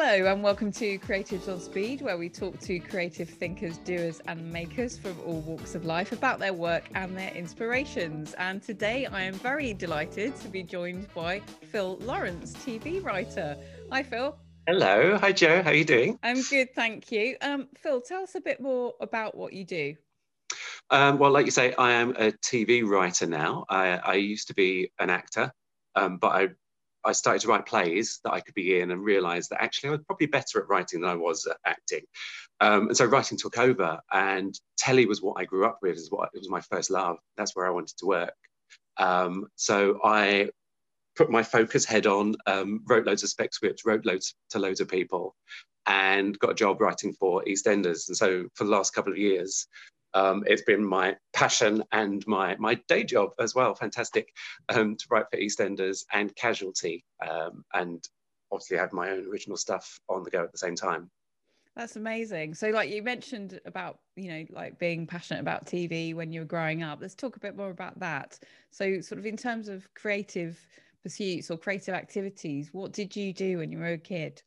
Hello, and welcome to Creatives on Speed, where we talk to creative thinkers, doers, and makers from all walks of life about their work and their inspirations. And today I am very delighted to be joined by Phil Lawrence, TV writer. Hi, Phil. Hello. Hi, Joe. How are you doing? I'm good, thank you. Um, Phil, tell us a bit more about what you do. Um, well, like you say, I am a TV writer now. I, I used to be an actor, um, but I I started to write plays that I could be in and realized that actually I was probably better at writing than I was at acting. Um, and so writing took over and telly was what I grew up with, is what it was my first love. That's where I wanted to work. Um, so I put my focus head on, um, wrote loads of spec scripts, wrote loads to loads of people and got a job writing for EastEnders. And so for the last couple of years, um, it's been my passion and my my day job as well. Fantastic um, to write for EastEnders and Casualty, um, and obviously have my own original stuff on the go at the same time. That's amazing. So, like you mentioned about you know like being passionate about TV when you were growing up. Let's talk a bit more about that. So, sort of in terms of creative pursuits or creative activities, what did you do when you were a kid?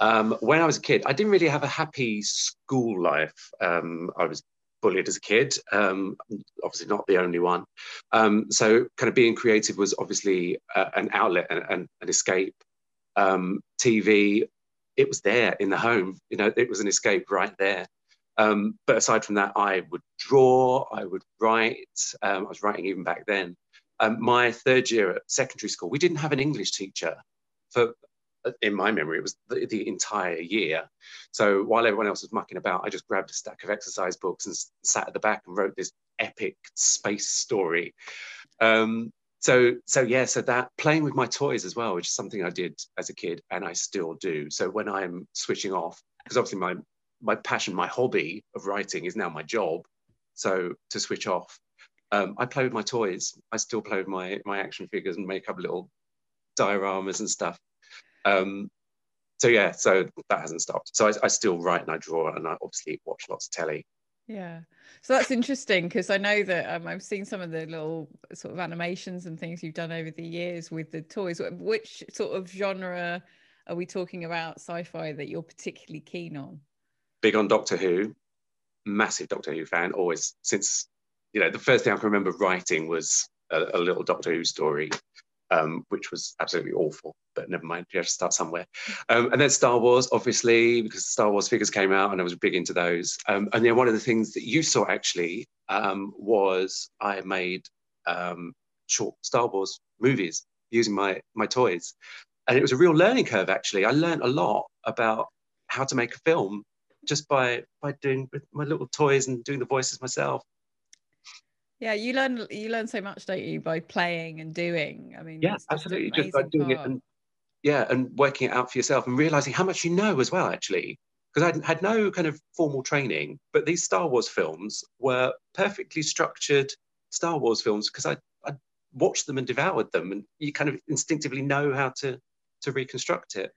Um, when I was a kid, I didn't really have a happy school life. Um, I was bullied as a kid. Um, obviously, not the only one. Um, so, kind of being creative was obviously uh, an outlet and, and an escape. Um, TV, it was there in the home. You know, it was an escape right there. Um, but aside from that, I would draw, I would write. Um, I was writing even back then. Um, my third year at secondary school, we didn't have an English teacher for in my memory, it was the, the, entire year. So while everyone else was mucking about, I just grabbed a stack of exercise books and sat at the back and wrote this epic space story. Um, so, so yeah, so that playing with my toys as well, which is something I did as a kid and I still do. So when I'm switching off, because obviously my my passion, my hobby of writing is now my job. So to switch off, um, I play with my toys. I still play with my my action figures and make up little dioramas and stuff. Um, so yeah, so that hasn't stopped. So I, I still write and I draw and I obviously watch lots of telly. Yeah. So that's interesting because I know that um, I've seen some of the little sort of animations and things you've done over the years with the toys. Which sort of genre are we talking about sci-fi that you're particularly keen on? Big on Doctor Who, massive Doctor Who fan. Always since you know the first thing I can remember writing was a, a little Doctor Who story um, which was absolutely awful. But never mind, you have to start somewhere. Um, and then Star Wars, obviously, because Star Wars figures came out, and I was big into those. Um, and then one of the things that you saw actually um, was I made um, short Star Wars movies using my my toys, and it was a real learning curve. Actually, I learned a lot about how to make a film just by by doing with my little toys and doing the voices myself yeah you learn you learn so much don't you by playing and doing. I mean yeah absolutely just by doing part. it and yeah and working it out for yourself and realizing how much you know as well actually. Because i had no kind of formal training but these star wars films were perfectly structured star wars films because i i watched them and devoured them and you kind of instinctively know how to to reconstruct it.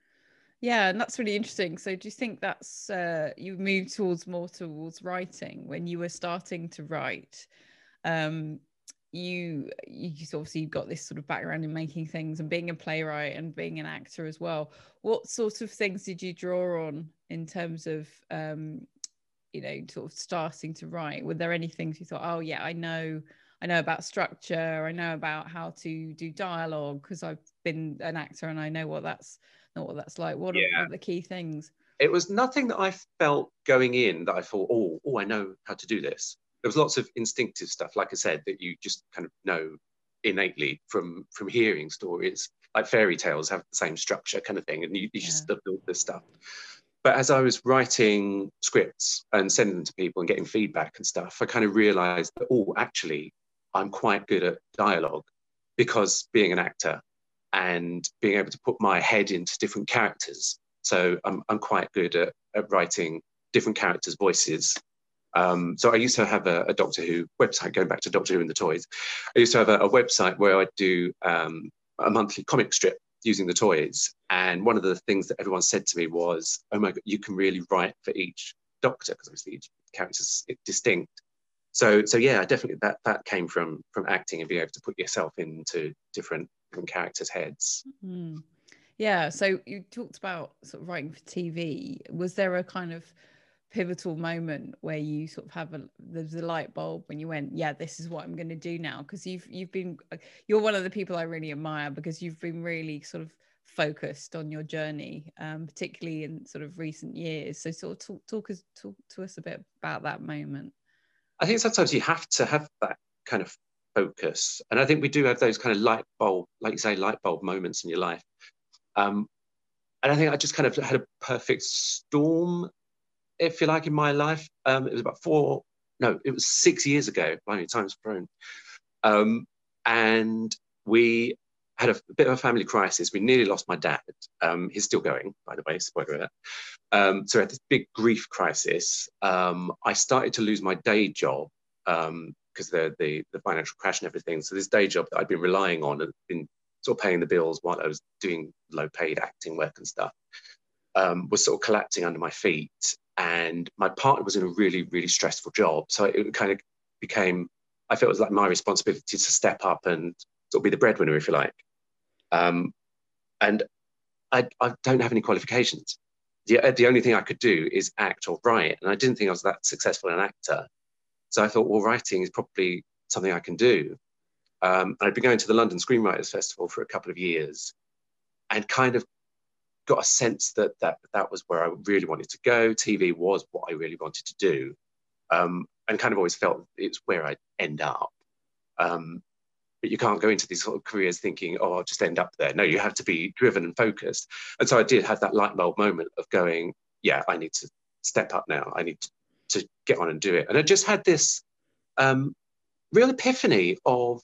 Yeah and that's really interesting. So do you think that's uh, you moved towards more towards writing when you were starting to write um, you you obviously got this sort of background in making things and being a playwright and being an actor as well. What sort of things did you draw on in terms of um you know sort of starting to write? Were there any things you thought oh yeah i know i know about structure i know about how to do dialogue because i've been an actor and i know what that's not what that's like. What, yeah. what are the key things? It was nothing that i felt going in that i thought oh oh i know how to do this there was lots of instinctive stuff, like I said, that you just kind of know innately from from hearing stories. Like fairy tales have the same structure, kind of thing, and you, you yeah. just build this stuff. But as I was writing scripts and sending them to people and getting feedback and stuff, I kind of realized that oh, actually, I'm quite good at dialogue because being an actor and being able to put my head into different characters. So I'm, I'm quite good at, at writing different characters' voices um, so I used to have a, a, Doctor Who website, going back to Doctor Who and the toys. I used to have a, a website where I'd do um, a monthly comic strip using the toys. And one of the things that everyone said to me was, oh my God, you can really write for each Doctor, because obviously each character is distinct. So, so yeah, definitely that that came from from acting and being able to put yourself into different different characters' heads. Mm. Yeah. So you talked about sort of writing for TV. Was there a kind of pivotal moment where you sort of have a there's a light bulb when you went, yeah, this is what I'm going to do now? Because you've you've been uh, you're one of the people I really admire because you've been really sort of focused on your journey, um, particularly in sort of recent years. So sort of talk talk us talk to us a bit about that moment. I think sometimes you have to have that kind of focus, and I think we do have those kind of light bulb, like you say, light bulb moments in your life um, and I think I just kind of had a perfect storm, if you like, in my life. Um, it was about four, no, it was six years ago. Blimey, time's thrown. Um, and we had a, a, bit of a family crisis. We nearly lost my dad. Um, he's still going, by the way, spoiler alert. Um, so we had this big grief crisis. Um, I started to lose my day job because um, the, the, the financial crash and everything. So this day job that I'd been relying on had been sort of paying the bills while I was doing low paid acting work and stuff, um, was sort of collapsing under my feet. And my partner was in a really, really stressful job. So it kind of became, I felt it was like my responsibility to step up and sort of be the breadwinner, if you like. Um, and I, I don't have any qualifications. The, the only thing I could do is act or write. And I didn't think I was that successful an actor. So I thought, well, writing is probably something I can do. Um, and I'd been going to the London Screenwriters Festival for a couple of years and kind of got a sense that that, that was where I really wanted to go. TV was what I really wanted to do. Um, and kind of always felt it's where I'd end up. Um, but you can't go into these sort of careers thinking, oh, I'll just end up there. No, you have to be driven and focused. And so I did have that light bulb moment of going, yeah, I need to step up now. I need to, get on and do it. And I just had this um, real epiphany of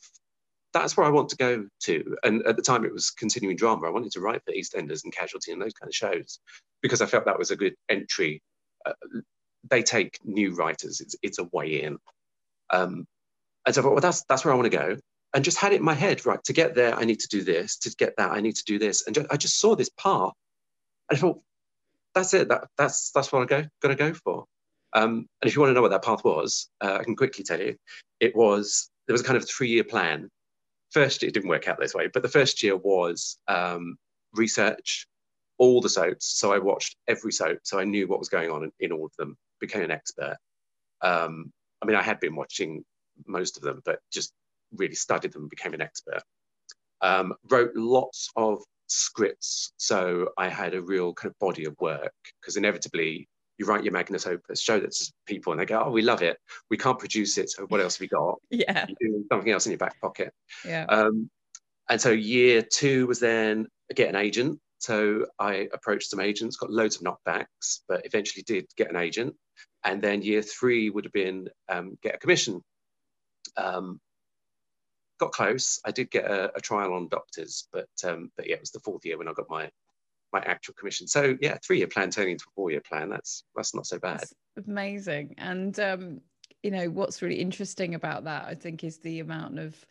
that's where I want to go to. And at the time, it was continuing drama. I wanted to write for EastEnders and Casualty and those kind of shows because I felt that was a good entry. Uh, they take new writers; it's, it's a way in. Um, and so I thought, well, that's that's where I want to go. And just had it in my head, right? To get there, I need to do this. To get that, I need to do this. And just, I just saw this path, and I thought, that's it. That that's that's what I'm go, to go for. Um, and if you want to know what that path was, uh, I can quickly tell you. It was there was a kind of three-year plan first it didn't work out this way, but the first year was um, research all the soaps. So I watched every soap, so I knew what was going on in, in all of them. Became an expert. Um, I mean, I had been watching most of them, but just really studied them, became an expert. Um, wrote lots of scripts, so I had a real kind of body of work because inevitably you write your magnus opus, show that to people, and they go, "Oh, we love it. We can't produce it, so what else have we got?" yeah, something else in your back pocket. Yeah. Um, and so year two was then get an agent. So I approached some agents, got loads of knockbacks, but eventually did get an agent. And then year three would have been um, get a commission. Um, got close. I did get a, a trial on Doctors, but um, but yeah, it was the fourth year when I got my my actual commission. So yeah, three year plan turning into a four year plan. That's that's not so bad. That's amazing. And um, you know what's really interesting about that, I think, is the amount of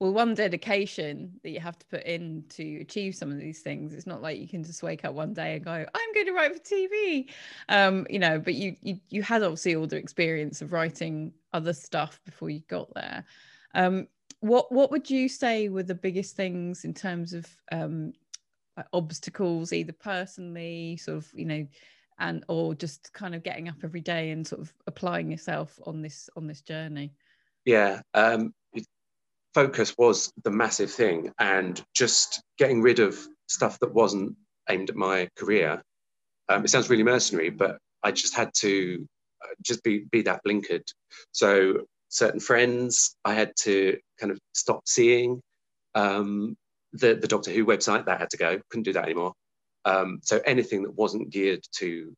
well, one dedication that you have to put in to achieve some of these things. It's not like you can just wake up one day and go, "I'm going to write for TV," um, you know. But you you you had obviously all the experience of writing other stuff before you got there. Um, what what would you say were the biggest things in terms of um, obstacles either personally sort of you know and or just kind of getting up every day and sort of applying yourself on this on this journey? Yeah um focus was the massive thing and just getting rid of stuff that wasn't aimed at my career. Um, it sounds really mercenary but i just had to uh, just be be that blinkered. So certain friends i had to kind of stop seeing um, the, the Doctor Who website, that had to go, couldn't do that anymore. Um, so anything that wasn't geared to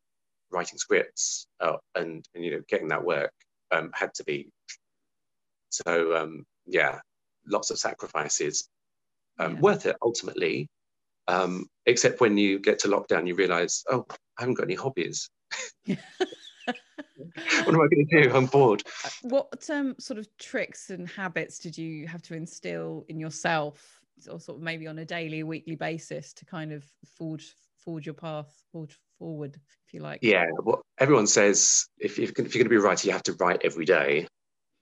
writing scripts uh, and, and, you know, getting that work um, had to be. So, um, yeah, lots of sacrifices. Um, yeah. Worth it ultimately, um, except when you get to lockdown, you realize, oh, I haven't got any hobbies. what am I going to do? I'm bored. Uh, what um, sort of tricks and habits did you have to instill in yourself or sort of maybe on a daily, weekly basis to kind of forge forge your path forge forward, if you like? Yeah, well, everyone says if, if, you're going to be a writer, you have to write every day.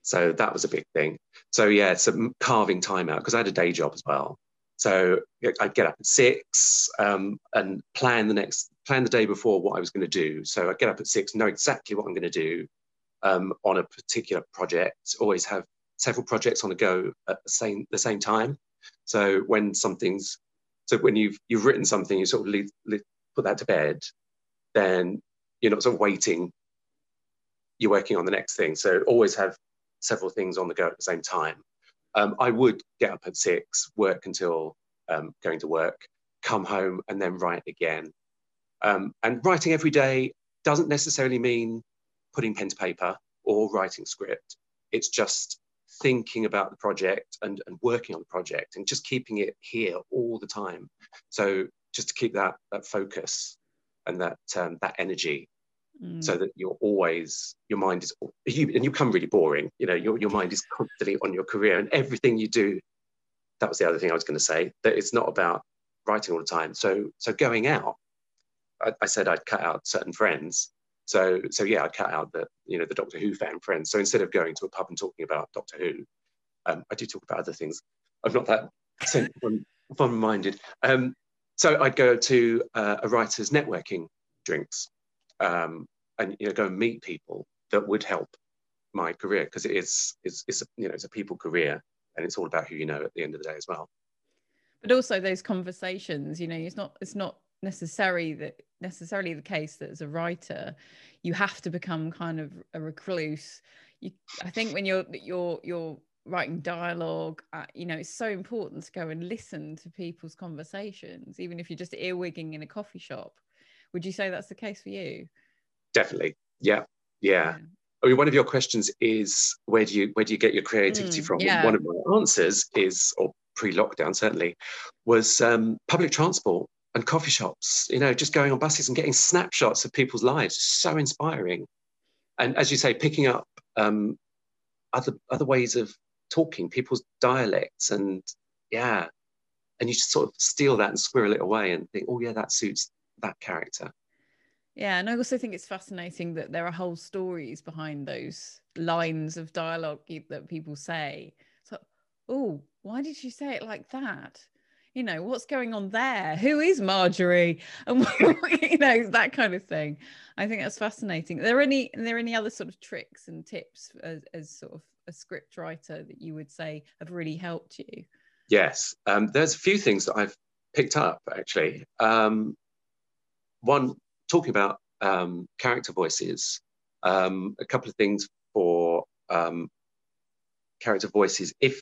So that was a big thing. So yeah, some carving time out because I had a day job as well. So I'd get up at six um, and plan the next, plan the day before what I was going to do. So i'd get up at six, know exactly what I'm going to do um, on a particular project. Always have several projects on the go at the same the same time. So when something's, so when you've you've written something, you sort of leave, leave, put that to bed, then you're not sort of waiting. You're working on the next thing. So always have several things on the go at the same time. Um, I would get up at six, work until um, going to work, come home, and then write again. Um, and writing every day doesn't necessarily mean putting pen to paper or writing script. It's just thinking about the project and, and working on the project and just keeping it here all the time. So just to keep that that focus and that um, that energy mm. so that you're always your mind is you and you become really boring you know your, your mind is constantly on your career and everything you do that was the other thing i was going to say that it's not about writing all the time so so going out I, I said i'd cut out certain friends so so yeah i cut out the you know the doctor who fan friends. So instead of going to a pub and talking about doctor who um, i do talk about other things. I'm not that fun minded um, so I'd go to uh, a writer's networking drinks um, and you know go and meet people that would help my career because it is it's, it's you know it's a people career and it's all about who you know at the end of the day as well. But also those conversations you know it's not it's not necessarily that necessarily the case that as a writer you have to become kind of a recluse you i think when you're you're you're writing dialogue uh, you know it's so important to go and listen to people's conversations even if you're just earwigging in a coffee shop would you say that's the case for you? Definitely. Yeah. Yeah. yeah. I mean, one of your questions is where do you where do you get your creativity mm, from? Yeah. One of my answers is, or pre-lockdown certainly, was um, public transport and coffee shops. You know, just going on buses and getting snapshots of people's lives. So inspiring. And as you say, picking up um, other other ways of talking, people's dialects, and yeah, and you just sort of steal that and squirrel it away and think, oh yeah, that suits that character. Yeah, and I also think it's fascinating that there are whole stories behind those lines of dialogue that people say. So, oh, why did you say it like that? You know, what's going on there? Who is Marjorie? And you know that kind of thing. I think that's fascinating. Are there any are there any other sort of tricks and tips as, as sort of a script writer that you would say have really helped you? Yes, um, there's a few things that I've picked up actually. Um, one, talking about um, character voices, um, a couple of things for um, character voices. If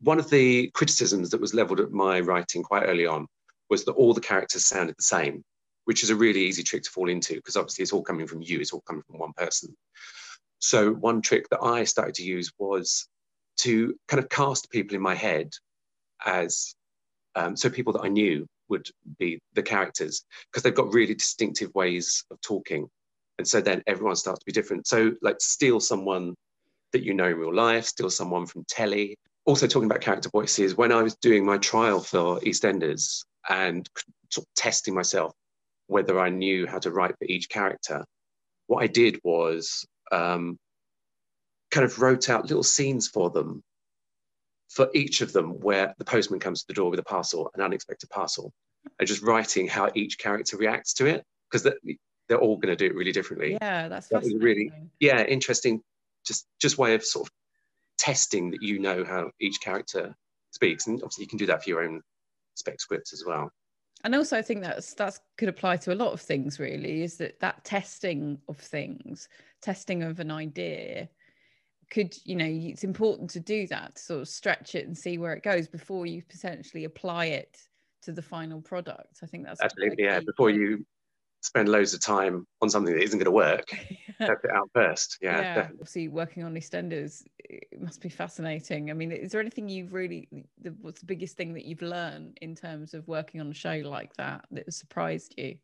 one of the criticisms that was leveled at my writing quite early on was that all the characters sounded the same, which is a really easy trick to fall into because obviously it's all coming from you, it's all coming from one person. So, one trick that I started to use was to kind of cast people in my head as um, so people that I knew would be the characters because they've got really distinctive ways of talking. And so then everyone starts to be different. So, like, steal someone that you know in real life, steal someone from telly. Also, talking about character voices, when I was doing my trial for EastEnders and sort of testing myself whether I knew how to write for each character, what I did was um, kind of wrote out little scenes for them for each of them where the postman comes to the door with a parcel, an unexpected parcel, and just writing how each character reacts to it because they're, they're all going to do it really differently. Yeah, that's that really yeah interesting. Just just way of sort of testing that you know how each character speaks, and obviously you can do that for your own spec scripts as well. And also, I think that's that's could apply to a lot of things. Really, is that that testing of things, testing of an idea, could you know it's important to do that to sort of stretch it and see where it goes before you potentially apply it to the final product i think that's absolutely yeah before you spend loads of time on something that isn't going to work yeah. it out first yeah, yeah. obviously working on eastenders it must be fascinating i mean is there anything you've really the, what's the biggest thing that you've learned in terms of working on a show like that that has surprised you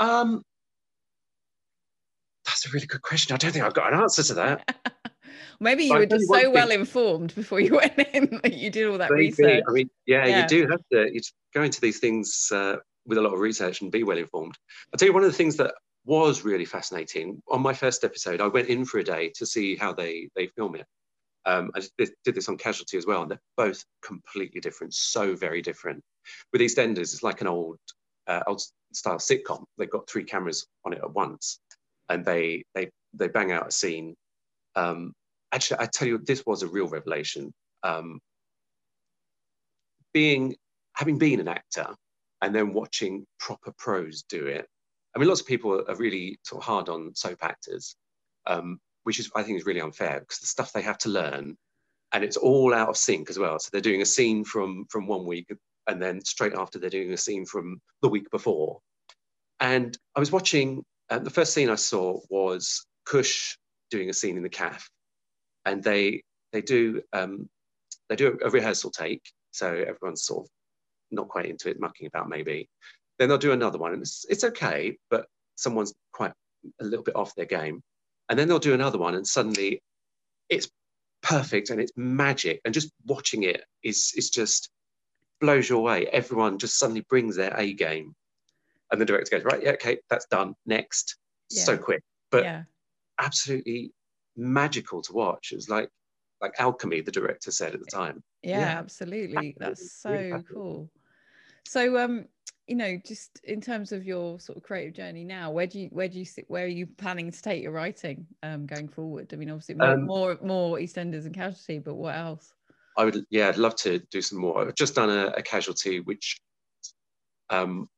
um that's a really good question. I don't think I've got an answer to that. Maybe you but were just so well informed before you went in that you did all that Maybe. research. I mean, yeah, yeah, you do have to you go into these things uh, with a lot of research and be well informed. I'll tell you one of the things that was really fascinating on my first episode. I went in for a day to see how they they film it, Um, I did, this on Casualty as well, and they're both completely different, so very different. With EastEnders, it's like an old, uh, old style sitcom. They've got three cameras on it at once, and they they they bang out a scene. Um, actually, I tell you, this was a real revelation. Um, being having been an actor and then watching proper pros do it. I mean, lots of people are really sort of hard on soap actors, um, which is I think is really unfair because the stuff they have to learn, and it's all out of sync as well. So they're doing a scene from from one week, and then straight after they're doing a scene from the week before. And I was watching. Uh, the first scene I saw was Kush doing a scene in the calf, and they they do um, they do a, a rehearsal take, so everyone's sort of not quite into it, mucking about maybe. Then they'll do another one, and it's, it's okay, but someone's quite a little bit off their game. And then they'll do another one, and suddenly it's perfect and it's magic. And just watching it is is just blows you away. Everyone just suddenly brings their A game. And the director goes, right, yeah, okay, that's done. Next. Yeah. So quick. But yeah. absolutely magical to watch. It was like like alchemy, the director said at the eh, time. Yeah, yeah. absolutely. That's so really cool. So um you know just in terms of your sort of creative journey now where do you where do you sit where are you planning to take your writing um going forward i mean obviously more um, more, more eastenders and casualty but what else i would yeah i'd love to do some more i've just done a, a casualty which um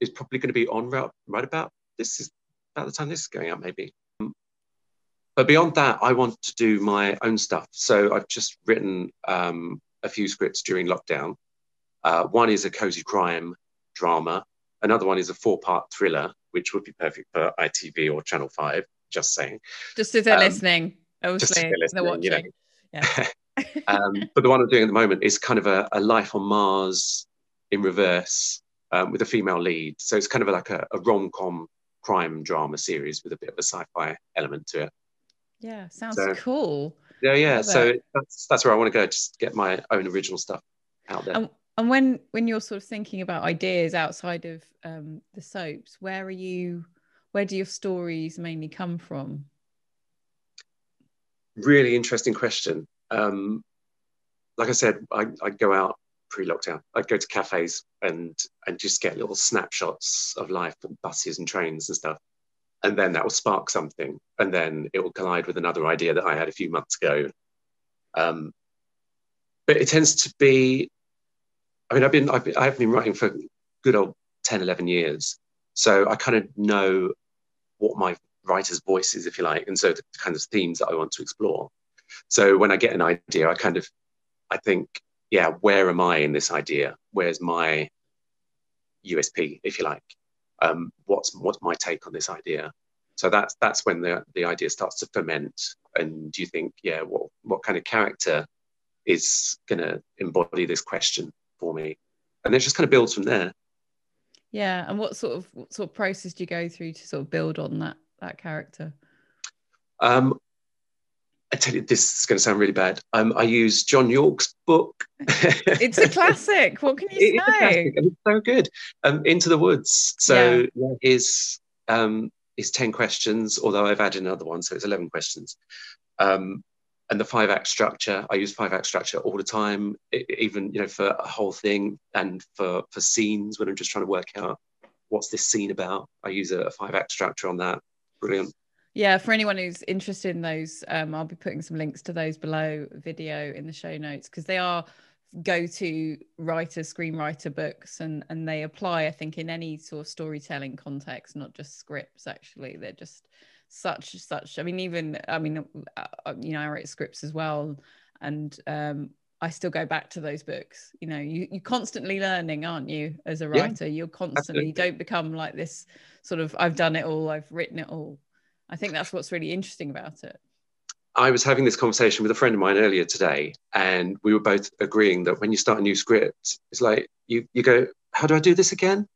is probably going to be on route right about this is about the time this is going out maybe but beyond that, I want to do my own stuff. So I've just written um, a few scripts during lockdown. Uh, one is a cozy crime drama. Another one is a four-part thriller, which would be perfect for ITV or Channel Five. Just saying. Just as they're um, listening, obviously they're, listening, they're watching. You know. Yeah. um, but the one I'm doing at the moment is kind of a, a life on Mars in reverse um, with a female lead. So it's kind of like a, a rom-com crime drama series with a bit of a sci-fi element to it. Yeah, sounds so, cool. Yeah, yeah. So it. that's that's where I want to go. Just get my own original stuff out there. And, and when when you're sort of thinking about ideas outside of um, the soaps, where are you? Where do your stories mainly come from? Really interesting question. Um, like I said, I, I go out pre-lockdown. I'd go to cafes and and just get little snapshots of life, buses and trains and stuff and then that will spark something and then it will collide with another idea that i had a few months ago um, but it tends to be i mean i've been i've been, I've been writing for good old 10 11 years. So i kind of know what my writer's voice is if you like and so the kind of themes that i want to explore. So when i get an idea i kind of i think yeah where am i in this idea? Where's my usp if you like? Um, what's what's my take on this idea? So that's that's when the the idea starts to ferment. And you think yeah what what kind of character is going to embody this question for me and it just kind of builds from there yeah and what sort of what sort of process do you go through to sort of build on that that character um I tell you, this is going to sound really bad. Um, I use John Yorke's book. it's a classic. What can you say? It's so good. Um, Into the Woods. So yeah. his um, his ten questions, although I've added another one, so it's eleven questions. Um, and the five act structure, I use five act structure all the time, it, even you know for a whole thing and for for scenes when I'm just trying to work out what's this scene about. I use a, a five act structure on that. Brilliant yeah for anyone who's interested in those um, i'll be putting some links to those below video in the show notes because they are go to writer screenwriter books and and they apply i think in any sort of storytelling context not just scripts actually they're just such such i mean even i mean uh, uh, you know i write scripts as well and um I still go back to those books. You know, you, you're constantly learning, aren't you, as a writer? Yeah, you're constantly, you don't become like this sort of, I've done it all, I've written it all. I think that's what's really interesting about it. I was having this conversation with a friend of mine earlier today, and we were both agreeing that when you start a new script, it's like you you go, how do I do this again?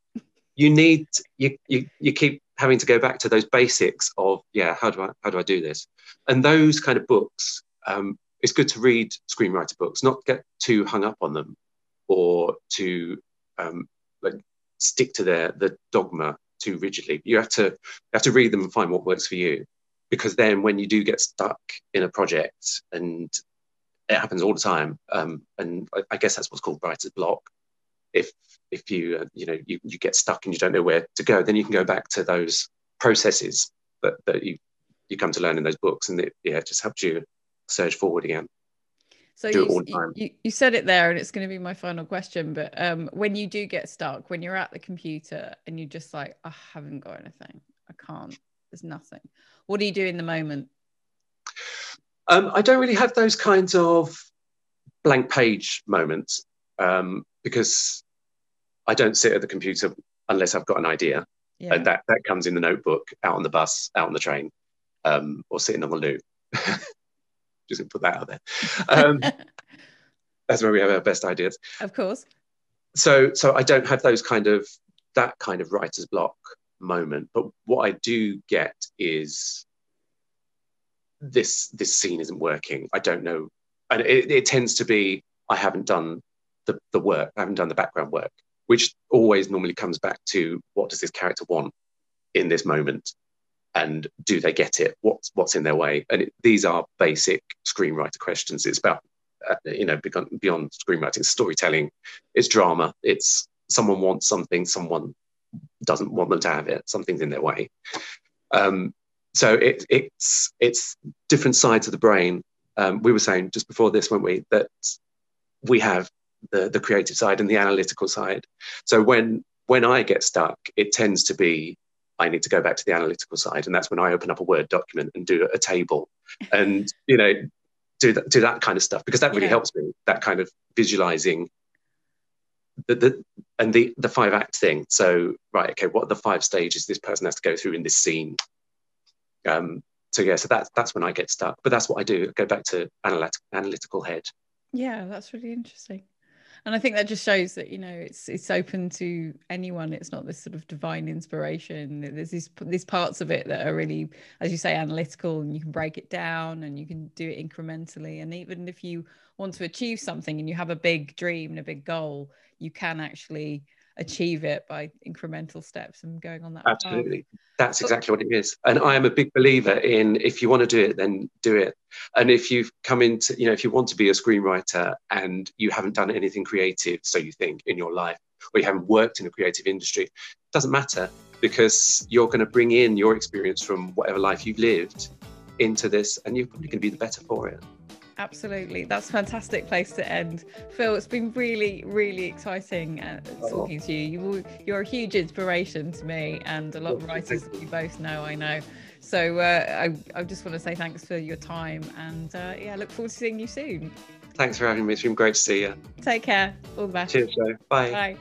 You need you you you keep having to go back to those basics of yeah, how do I how do I do this? And those kind of books, um, it's good to read screenwriter books, not get too hung up on them, or to um, like stick to their the dogma too rigidly. You have to you have to read them and find what works for you, because then when you do get stuck in a project and it happens all the time, um, and I, I, guess that's what's called writer's block. If if you uh, you know you, you get stuck and you don't know where to go, then you can go back to those processes that, that you you come to learn in those books, and it yeah it just helps you surge forward again. So you, you, you, said it there, and it's going to be my final question. But um, when you do get stuck, when you're at the computer and you're just like, I haven't got anything, I can't, there's nothing. What do you do in the moment? Um, I don't really have those kinds of blank page moments um, because I don't sit at the computer unless I've got an idea. Yeah. And that, that comes in the notebook, out on the bus, out on the train, um, or sitting on the loo. Just gonna put that out there. Um, that's where we have our best ideas. Of course. So, so I don't have those kind of that kind of writer's block moment. But what I do get is this this scene isn't working. I don't know, and it, it tends to be I haven't done the the work. I haven't done the background work, which always normally comes back to what does this character want in this moment and do they get it? What's what's in their way? And it, these are basic screenwriter questions. It's about uh, you know beyond, beyond screenwriting, storytelling, it's drama. It's someone wants something, someone doesn't want them to have it. Something's in their way. Um, so it, it's it's different sides of the brain. Um, we were saying just before this, weren't we, that we have the the creative side and the analytical side. So when when I get stuck, it tends to be I need to go back to the analytical side, and that's when I open up a Word document and do a table, and you know, do that do that kind of stuff because that really yeah. helps me. That kind of visualizing the, the and the the five act thing. So right, okay, what are the five stages this person has to go through in this scene? Um, so yeah, so that's that's when I get stuck. But that's what I do. I go back to analytical analytical head. Yeah, that's really interesting and I think that just shows that you know it's it's open to anyone. It's not this sort of divine inspiration. There's these these parts of it that are really, as you say, analytical, and you can break it down and you can do it incrementally. And even if you want to achieve something and you have a big dream and a big goal, you can actually achieve it by incremental steps and going on that absolutely. Path. that's exactly what it is. And i am a big believer in if you want to do it then do it. And if you've come into you know if you want to be a screenwriter and you haven't done anything creative so you think in your life or you haven't worked in a creative industry it doesn't matter because you're going to bring in your experience from whatever life you've lived into this and you're probably going to be the better for it Absolutely. That's a fantastic place to end. Phil, it's been really, really exciting uh, talking to you. you. are a huge inspiration to me and a lot of writers that we both know, I know. So uh, I, I just want to say thanks for your time and uh, yeah, look forward to seeing you soon. Thanks for having me. It's been great to see you. Take care. All the best. Cheers, Joe. Bye. Bye.